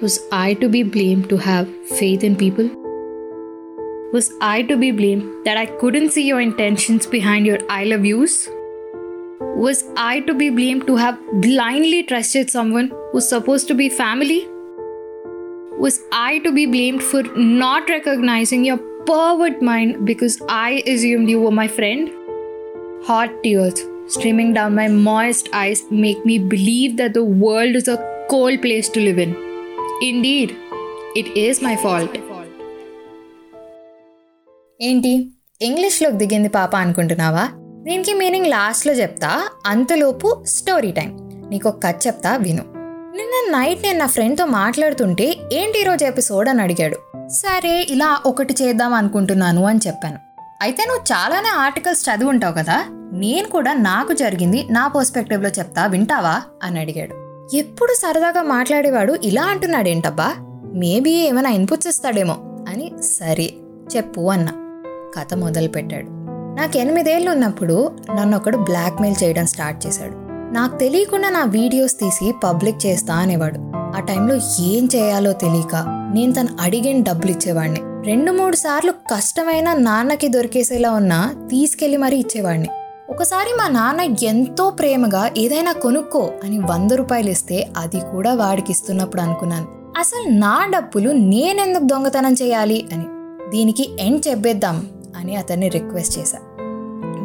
Was I to be blamed to have faith in people? Was I to be blamed that I couldn't see your intentions behind your I love yous? Was I to be blamed to have blindly trusted someone who's supposed to be family? Was I to be blamed for not recognizing your pervert mind because I assumed you were my friend? Hot tears streaming down my moist eyes make me believe that the world is a cold place to live in. Indeed it is my fault ఏంటి? ఇంగ్లీష్లోకి దిగింది పాప అనుకుంటున్నావా? దీనికి meaning లాస్ట్లో చెప్తా అంతలోపు story time. నీకు ఒక కథ చెప్తా విను. నిన్న నైట్ నేను నా ఫ్రెండ్తో మాట్లాడుతుంటే ఏంటి ఈరోజు ఎపిసోడ్ అని అడిగాడు. సరే ఇలా ఒకటి చేద్దాం అనుకుంటున్నాను అని చెప్పాను. అయితే నువ్వు చాలానే ఆర్టికల్స్ చదివి ఉంటావు కదా? నేను కూడా నాకు జరిగింది నా పర్స్పెక్టివ్లో చెప్తా వింటావా? అని అడిగాడు. ఎప్పుడు సరదాగా మాట్లాడేవాడు ఇలా అంటున్నాడేంటబ్బా? మేబీ ఏమైనా ఇన్పుట్స్ ఇస్తాడేమో అని సరే చెప్పు అన్న. కథ మొదలు పెట్టాడు నాకు ఎనిమిదేళ్ళు ఉన్నప్పుడు నన్ను ఒకడు బ్లాక్మెయిల్ చేయడం స్టార్ట్ చేశాడు. నాకు తెలియకుండా నా వీడియోస్ తీసి పబ్లిక్ చేస్తా అనేవాడు. ఆ టైంలో ఏం చేయాలో తెలియక నేను తను అడిగిన డబ్బులు ఇచ్చేవాడిని. రెండు మూడు సార్లు కష్టమైన నాన్నకి దొరికేసేలా ఉన్నా తీసుకెళ్ళి మరీ ఇచ్చేవాడిని. ఒకసారి మా నాన్న ఎంతో ప్రేమగా ఏదైనా కొనుక్కో అని వంద రూపాయలు ఇస్తే అది కూడా వాడికి ఇస్తున్నప్పుడు అనుకున్నాను. అసలు నా డబ్బులు నేనెందుకు దొంగతనం చేయాలి అని. దీనికి ఎండ్ చెప్పేద్దాం అని అతన్ని రిక్వెస్ట్ చేశా.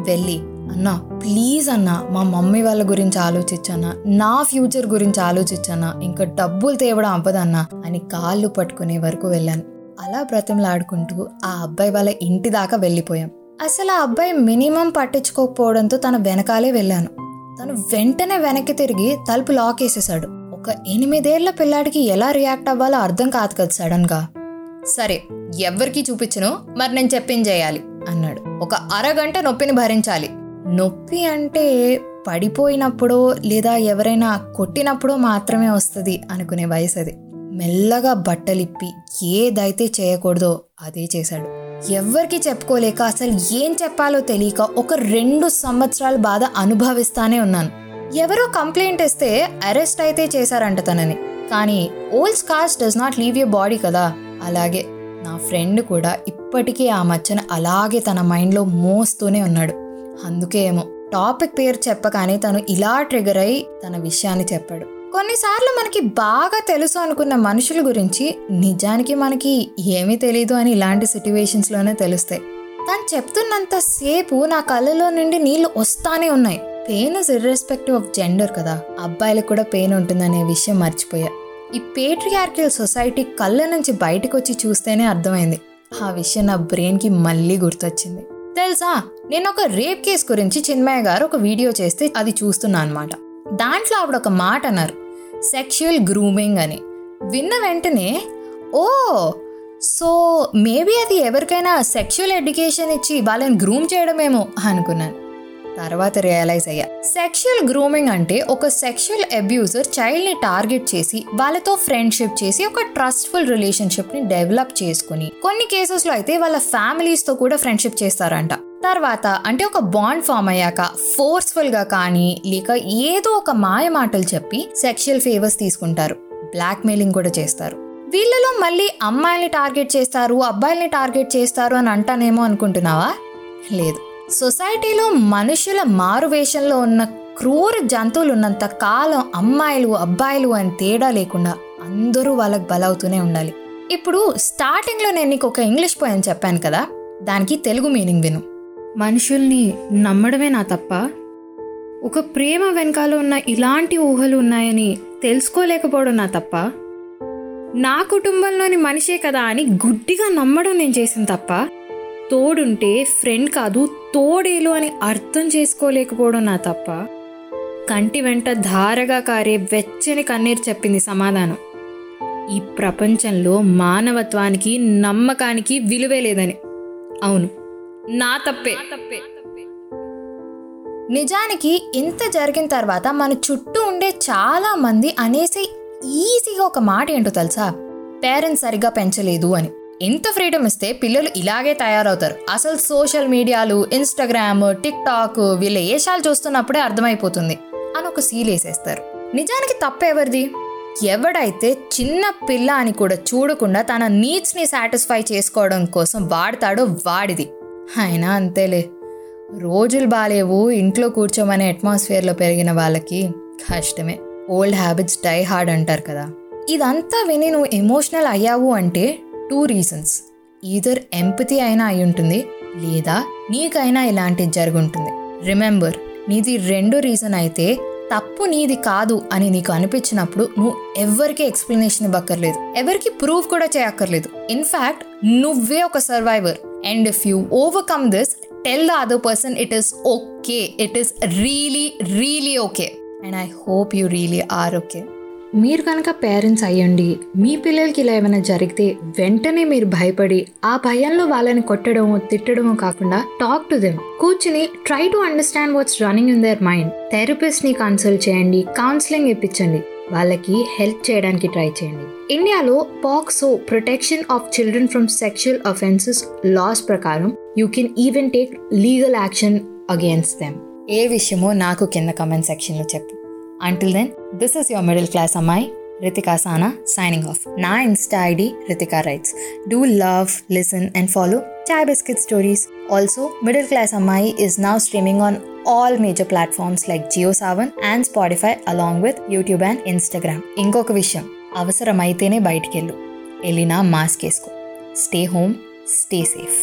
వెళ్ళి అన్నా ప్లీజ్ అన్నా మా మమ్మీ వాళ్ళ గురించి ఆలోచించన్నా నా ఫ్యూచర్ గురించి ఆలోచించన్నా ఇంకా డబ్బులు తేవడం అవ్వదన్నా అని కాళ్ళు పట్టుకునే వరకు వెళ్ళాను. అలా బ్రతంలాడుకుంటూ ఆ అబ్బాయి వాళ్ళ ఇంటి దాకా వెళ్ళిపోయాం. అసలు ఆ అబ్బాయి మినిమం పట్టించుకోకపోవడంతో తన వెనకాలే వెళ్ళాను. తను వెంటనే వెనక్కి తిరిగి తలుపు లాక్ వేసేశాడు. ఒక ఎనిమిదేళ్ళ పిల్లాడికి ఎలా రియాక్ట్ అవ్వాలో అర్థం కాదు కదా సడన్గా. సరే ఎవ్వరికి చూపించను మరి నేను చెప్పింది చేయాలి అన్నాడు. ఒక అరగంట నొప్పిని భరించాలి. నొప్పి అంటే పడిపోయినప్పుడో లేదా ఎవరైనా కొట్టినప్పుడో మాత్రమే వస్తుంది అనుకునే వయసు అది మెల్లగా బట్టలిప్పి ఏదైతే చేయకూడదో అదే చేశాడు. ఎవ్వరికి చెప్పుకోలేక అసలు ఏం చెప్పాలో తెలియక ఒక రెండు సంవత్సరాల బాధ అనుభవిస్తానే ఉన్నాను. ఎవరో కంప్లైంట్ ఇస్తే అరెస్ట్ అయితే చేశారంట తనని. కానీ old scars does not leave you body కదా. అలాగే నా ఫ్రెండ్ కూడా ఇప్పటికీ ఆ మచ్చను అలాగే తన మైండ్లో మోస్తూనే ఉన్నాడు. అందుకే ఏమో టాపిక్ పేరు చెప్పగానే తను ఇలా ట్రిగర్ అయి తన విషయాన్ని చెప్పాడు. కొన్నిసార్లు మనకి బాగా తెలుసు అనుకున్న మనుషుల గురించి నిజానికి మనకి ఏమీ తెలియదు అని ఇలాంటి సిట్యువేషన్స్లోనే తెలుస్తాయి. తను చెప్తున్నంత సేపు నా కళ్ళలో నుండి నీళ్ళు వస్తానే ఉన్నాయి. Pain is irrespective of gender కదా. అబ్బాయిలకు కూడా పెయిన్ ఉంటుందనే విషయం మర్చిపోయా. ఈ పేట్రియార్కిల్ సొసైటీ కళ్ళ నుంచి బయటకు వచ్చి చూస్తేనే అర్థమైంది. ఆ విషయం నా బ్రెయిన్కి మళ్ళీ గుర్తొచ్చింది. తెలుసా? నేను ఒక రేప్ కేస్ గురించి చిన్మయ్య గారు ఒక వీడియో చేస్తే అది చూస్తున్నా అనమాట దాంట్లో ఆవిడ ఒక మాట అన్నారు. సెక్షువల్ గ్రూమింగ్ అని. విన్న వెంటనే ఓ సో మేబీ అది ఎవరికైనా సెక్షువల్ ఎడ్యుకేషన్ ఇచ్చి వాళ్ళని గ్రూమ్ చేయడమేమో అనుకున్నాను. తర్వాత రియలైజ్ అయ్యా. సెక్షువల్ గ్రూమింగ్ అంటే ఒక సెక్షువల్ అబ్యూజర్ చైల్డ్ని టార్గెట్ చేసి వాళ్ళతో ఫ్రెండ్షిప్ చేసి ఒక ట్రస్ట్ఫుల్ రిలేషన్షిప్ని డెవలప్ చేసుకుని కొన్ని కేసెస్లో అయితే వాళ్ళ ఫ్యామిలీస్తో కూడా ఫ్రెండ్షిప్ చేస్తారంట. తర్వాత అంటే ఒక బాండ్ ఫామ్ అయ్యాక ఫోర్స్ఫుల్గా కానీ లేక ఏదో ఒక మాయ మాటలు చెప్పి సెక్షువల్ ఫేవర్స్ తీసుకుంటారు. బ్లాక్మెయిలింగ్ కూడా చేస్తారు. వీళ్ళలో మళ్ళీ అమ్మాయిల్ని టార్గెట్ చేస్తారు అబ్బాయిల్ని టార్గెట్ చేస్తారు అని అంటానేమో అనుకుంటున్నావా? లేదు. సొసైటీలో మనుషుల మారువేషంలో ఉన్న క్రూర జంతువులు ఉన్నంత కాలం అమ్మాయిలు అబ్బాయిలు అని తేడా లేకుండా అందరూ వాళ్ళకి బలవుతూనే ఉండాలి. ఇప్పుడు స్టార్టింగ్లో నేను నీకు ఒక ఇంగ్లీష్ పోయం చెప్పాను కదా దానికి తెలుగు మీనింగ్ విను. మనుషుల్ని నమ్మడమే నా తప్ప. ఒక ప్రేమ వెనకాల ఉన్న ఇలాంటి ఊహలు ఉన్నాయని తెలుసుకోలేకపోవడం నా తప్ప. నా కుటుంబంలోని మనిషే కదా అని గుడ్డిగా నమ్మడం నేను చేసిన తప్ప. తోడుంటే ఫ్రెండ్ కాదు తోడేలు అని అర్థం చేసుకోలేకపోవడం నా తప్ప. కంటి వెంట ధారగా కారే వెచ్చని కన్నీరు చెప్పింది సమాధానం. ఈ ప్రపంచంలో మానవత్వానికి నమ్మకానికి విలువే లేదని. అవును. నా తప్పే. తప్పే. నిజానికి ఇంత జరిగిన తర్వాత మన చుట్టూ ఉండే చాలా మంది అనేసి ఈజీగా ఒక మాట ఏంటో తెలుసా? పేరెంట్స్ సరిగ్గా పెంచలేదు అని. ఎంత ఫ్రీడమ్ ఇస్తే పిల్లలు ఇలాగే తయారవుతారు. అసలు సోషల్ మీడియాలు ఇన్స్టాగ్రామ్ టిక్ టాక్ వీళ్ళ ఏషాలు చూస్తున్నప్పుడే అర్థమైపోతుంది అని ఒక సీల్ వేసేస్తారు. నిజానికి తప్పు ఎవరిది? ఎవడైతే చిన్న పిల్ల అని కూడా చూడకుండా తన నీడ్స్ని సాటిస్ఫై చేసుకోవడం కోసం వాడతాడో వాడిది. అయినా అంతేలే. రోజులు బాగాలేవు ఇంట్లో కూర్చోమనే అట్మాస్ఫియర్లో పెరిగిన వాళ్ళకి కష్టమే. ఓల్డ్ హ్యాబిట్స్ డై హార్డ్ అంటారు కదా. ఇదంతా విని నువ్వు ఎమోషనల్ అయ్యావు అంటే టూ రీజన్స్ ఈదర్ ఎంపతి అయినా అయి ఉంటుంది లేదా నీకైనా ఇలాంటిది జరుగుంటుంది. రిమెంబర్ నీది రెండు రీజన్ అయితే తప్పు నీది కాదు అని నీకు అనిపించినప్పుడు నువ్వు ఎవరికి ఎక్స్ప్లెనేషన్ ఇవ్వక్కర్లేదు. ఎవరికి ప్రూఫ్ కూడా చేయక్కర్లేదు. ఇన్ఫ్యాక్ట్ నువ్వే ఒక survivor and if you overcome this tell the other person it is okay it is really really okay and I hope you really are okay మీరు కనుక పేరెంట్స్ అయ్యండి మీ పిల్లలకి ఇలా ఏమైనా జరిగితే వెంటనే మీరు భయపడి ఆ భయంలో వాళ్ళని కొట్టడమో తిట్టడమో కాకుండా టాక్ టు దెమ్ కూర్చుని try to understand what's running in their mind థెరపిస్ట్ని consult చేయండి కౌన్సిలింగ్ ఇప్పించండి. వాళ్ళకి హెల్ప్ చేయడానికి ట్రై చేయండి. ఇండియాలో POCSO protection of children from sexual offences laws ప్రకారం you can even take legal action against them. ఏ విషయమో నాకు కింద కమెంట్ సెక్షన్లో చెప్పు. Until then this is your middle class అమ్మాయి రితికా సానా సైనింగ్ ఆఫ్ నా insta ID Ritika writes do love listen and follow Chai Biscuit Stories also middle class అమ్మాయి is now streaming on all major platforms like Jio Saavn and Spotify along with YouTube and Instagram ఇంకొక విషయం అవసరమైతేనే బయటికి వెళ్ళు వెళ్ళినా mask వేసుకో stay home stay safe